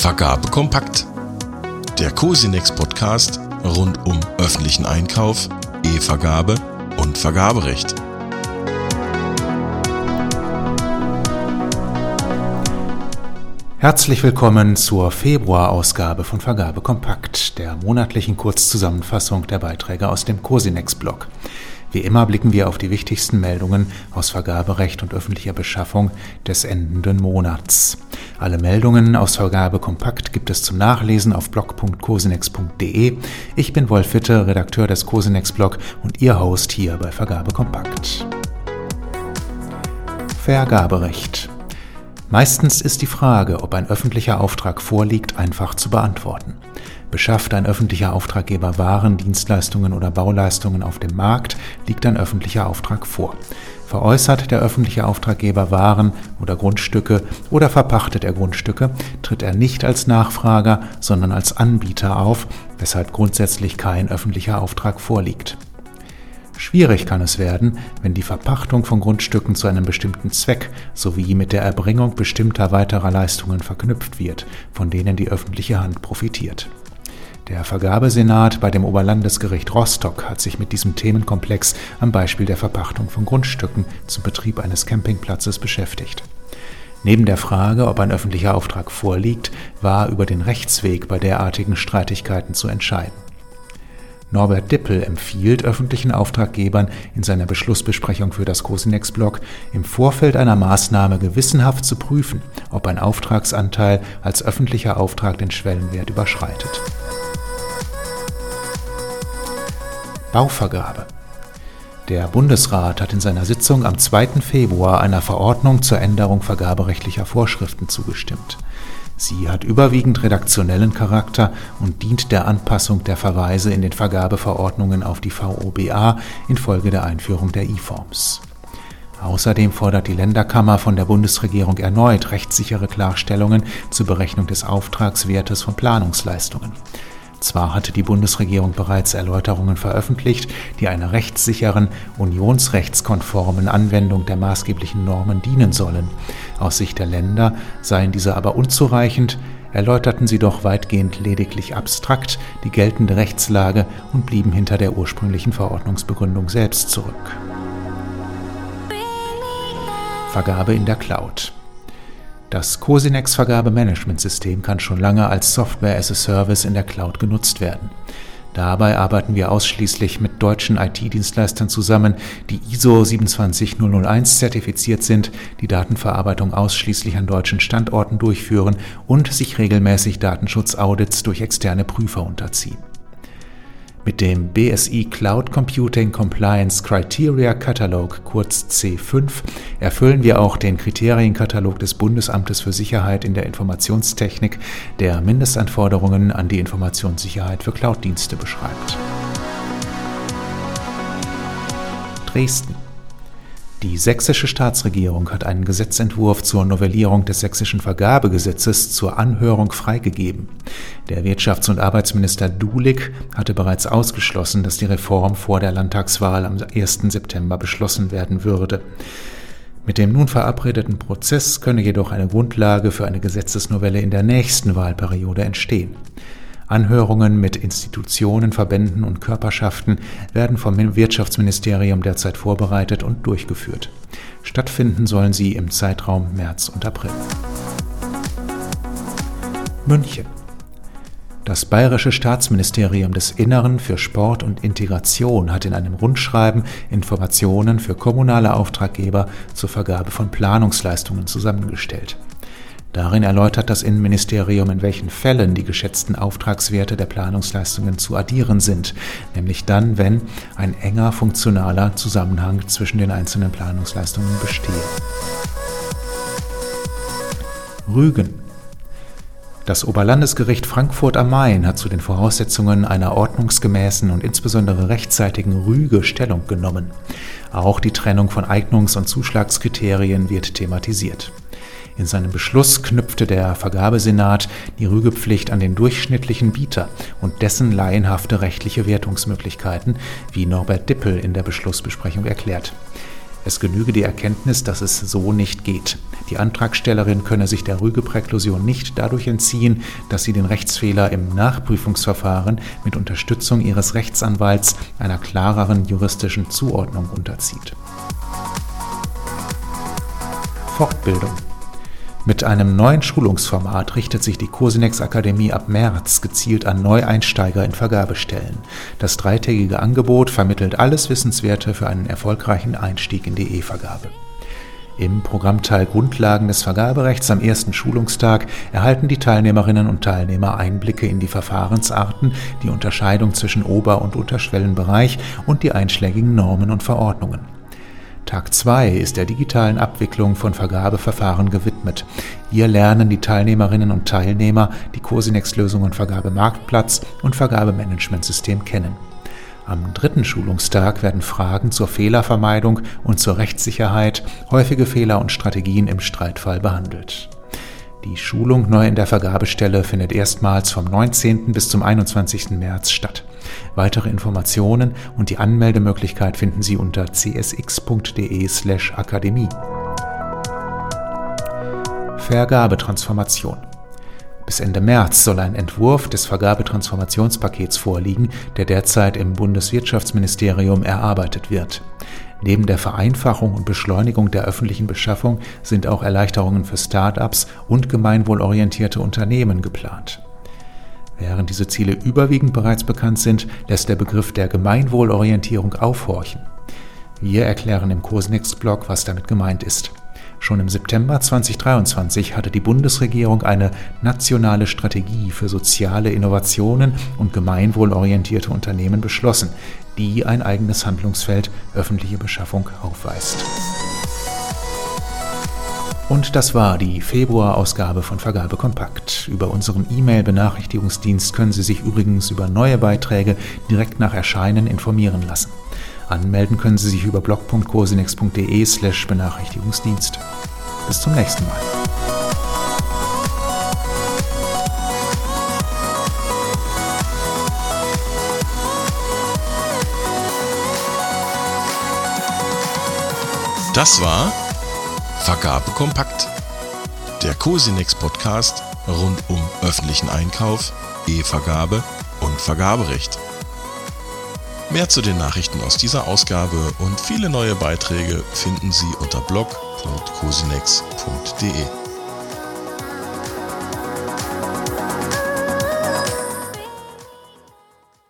Vergabe kompakt. Der Cosinex Podcast rund um öffentlichen Einkauf, E-Vergabe und Vergaberecht. Herzlich willkommen zur Februarausgabe von Vergabe Kompakt, der monatlichen Kurzzusammenfassung der Beiträge aus dem Cosinex-Blog. Wie immer blicken wir auf die wichtigsten Meldungen aus Vergaberecht und öffentlicher Beschaffung des endenden Monats. Alle Meldungen aus Vergabe Kompakt gibt es zum Nachlesen auf blog.cosinex.de. Ich bin Wolf Witte, Redakteur des Cosinex Blog und Ihr Host hier bei Vergabe Kompakt. Vergaberecht. Meistens ist die Frage, ob ein öffentlicher Auftrag vorliegt, einfach zu beantworten. Beschafft ein öffentlicher Auftraggeber Waren, Dienstleistungen oder Bauleistungen auf dem Markt, liegt ein öffentlicher Auftrag vor. Veräußert der öffentliche Auftraggeber Waren oder Grundstücke oder verpachtet er Grundstücke, tritt er nicht als Nachfrager, sondern als Anbieter auf, weshalb grundsätzlich kein öffentlicher Auftrag vorliegt. Schwierig kann es werden, wenn die Verpachtung von Grundstücken zu einem bestimmten Zweck sowie mit der Erbringung bestimmter weiterer Leistungen verknüpft wird, von denen die öffentliche Hand profitiert. Der Vergabesenat bei dem Oberlandesgericht Rostock hat sich mit diesem Themenkomplex am Beispiel der Verpachtung von Grundstücken zum Betrieb eines Campingplatzes beschäftigt. Neben der Frage, ob ein öffentlicher Auftrag vorliegt, war über den Rechtsweg bei derartigen Streitigkeiten zu entscheiden. Norbert Dippel empfiehlt öffentlichen Auftraggebern in seiner Beschlussbesprechung für das Cosinex-Blog im Vorfeld einer Maßnahme gewissenhaft zu prüfen, ob ein Auftragsanteil als öffentlicher Auftrag den Schwellenwert überschreitet. Bauvergabe. Der Bundesrat hat in seiner Sitzung am 2. Februar einer Verordnung zur Änderung vergaberechtlicher Vorschriften zugestimmt. Sie hat überwiegend redaktionellen Charakter und dient der Anpassung der Verweise in den Vergabeverordnungen auf die VOBA infolge der Einführung der E-Forms. Außerdem fordert die Länderkammer von der Bundesregierung erneut rechtssichere Klarstellungen zur Berechnung des Auftragswertes von Planungsleistungen. Zwar hatte die Bundesregierung bereits Erläuterungen veröffentlicht, die einer rechtssicheren, unionsrechtskonformen Anwendung der maßgeblichen Normen dienen sollen. Aus Sicht der Länder seien diese aber unzureichend, erläuterten sie doch weitgehend lediglich abstrakt die geltende Rechtslage und blieben hinter der ursprünglichen Verordnungsbegründung selbst zurück. Vergabe in der Cloud. Das Cosinex Vergabemanagementsystem kann schon lange als Software as a Service in der Cloud genutzt werden. Dabei arbeiten wir ausschließlich mit deutschen IT-Dienstleistern zusammen, die ISO 27001 zertifiziert sind, die Datenverarbeitung ausschließlich an deutschen Standorten durchführen und sich regelmäßig Datenschutzaudits durch externe Prüfer unterziehen. Mit dem BSI Cloud Computing Compliance Criteria Catalog, kurz C5, erfüllen wir auch den Kriterienkatalog des Bundesamtes für Sicherheit in der Informationstechnik, der Mindestanforderungen an die Informationssicherheit für Cloud-Dienste beschreibt. Dresden die sächsische Staatsregierung hat einen Gesetzentwurf zur Novellierung des sächsischen Vergabegesetzes zur Anhörung freigegeben. Der Wirtschafts- und Arbeitsminister Dulig hatte bereits ausgeschlossen, dass die Reform vor der Landtagswahl am 1. September beschlossen werden würde. Mit dem nun verabredeten Prozess könne jedoch eine Grundlage für eine Gesetzesnovelle in der nächsten Wahlperiode entstehen. Anhörungen mit Institutionen, Verbänden und Körperschaften werden vom Wirtschaftsministerium derzeit vorbereitet und durchgeführt. Stattfinden sollen sie im Zeitraum März und April. München. Das Bayerische Staatsministerium des Inneren für Sport und Integration hat in einem Rundschreiben Informationen für kommunale Auftraggeber zur Vergabe von Planungsleistungen zusammengestellt. Darin erläutert das Innenministerium, in welchen Fällen die geschätzten Auftragswerte der Planungsleistungen zu addieren sind, nämlich dann, wenn ein enger funktionaler Zusammenhang zwischen den einzelnen Planungsleistungen bestehe. Rügen. Das Oberlandesgericht Frankfurt am Main hat zu den Voraussetzungen einer ordnungsgemäßen und insbesondere rechtzeitigen Rüge Stellung genommen. Auch die Trennung von Eignungs- und Zuschlagskriterien wird thematisiert. In seinem Beschluss knüpfte der Vergabesenat die Rügepflicht an den durchschnittlichen Bieter und dessen laienhafte rechtliche Wertungsmöglichkeiten, wie Norbert Dippel in der Beschlussbesprechung erklärt. Es genüge die Erkenntnis, dass es so nicht geht. Die Antragstellerin könne sich der Rügepräklusion nicht dadurch entziehen, dass sie den Rechtsfehler im Nachprüfungsverfahren mit Unterstützung ihres Rechtsanwalts einer klareren juristischen Zuordnung unterzieht. Fortbildung mit einem neuen Schulungsformat richtet sich die Cosinex Akademie ab März gezielt an Neueinsteiger in Vergabestellen. Das dreitägige Angebot vermittelt alles Wissenswerte für einen erfolgreichen Einstieg in die E-Vergabe. Im Programmteil Grundlagen des Vergaberechts am ersten Schulungstag erhalten die Teilnehmerinnen und Teilnehmer Einblicke in die Verfahrensarten, die Unterscheidung zwischen Ober- und Unterschwellenbereich und die einschlägigen Normen und Verordnungen. Tag 2 ist der digitalen Abwicklung von Vergabeverfahren gewidmet. Hier lernen die Teilnehmerinnen und Teilnehmer die Cosinex-Lösungen Vergabemarktplatz und Vergabemanagementsystem kennen. Am dritten Schulungstag werden Fragen zur Fehlervermeidung und zur Rechtssicherheit, häufige Fehler und Strategien im Streitfall behandelt. Die Schulung neu in der Vergabestelle findet erstmals vom 19. bis zum 21. März statt. Weitere Informationen und die Anmeldemöglichkeit finden Sie unter csx.de/akademie. Vergabetransformation bis Ende März soll ein Entwurf des Vergabetransformationspakets vorliegen, der derzeit im Bundeswirtschaftsministerium erarbeitet wird. Neben der Vereinfachung und Beschleunigung der öffentlichen Beschaffung sind auch Erleichterungen für Start-ups und gemeinwohlorientierte Unternehmen geplant. Während diese Ziele überwiegend bereits bekannt sind, lässt der Begriff der Gemeinwohlorientierung aufhorchen. Wir erklären im Kursnext-Blog, was damit gemeint ist. Schon im September 2023 hatte die Bundesregierung eine nationale Strategie für soziale Innovationen und gemeinwohlorientierte Unternehmen beschlossen, die ein eigenes Handlungsfeld öffentliche Beschaffung aufweist. Und das war die Februarausgabe von Vergabe Kompakt. Über unseren E-Mail-Benachrichtigungsdienst können Sie sich übrigens über neue Beiträge direkt nach Erscheinen informieren lassen. Anmelden können Sie sich über blog.cosinex.de slash Benachrichtigungsdienst. Bis zum nächsten Mal. Das war Vergabe kompakt. Der Cosinex Podcast rund um öffentlichen Einkauf, E-Vergabe und Vergaberecht. Mehr zu den Nachrichten aus dieser Ausgabe und viele neue Beiträge finden Sie unter blog.cosinex.de.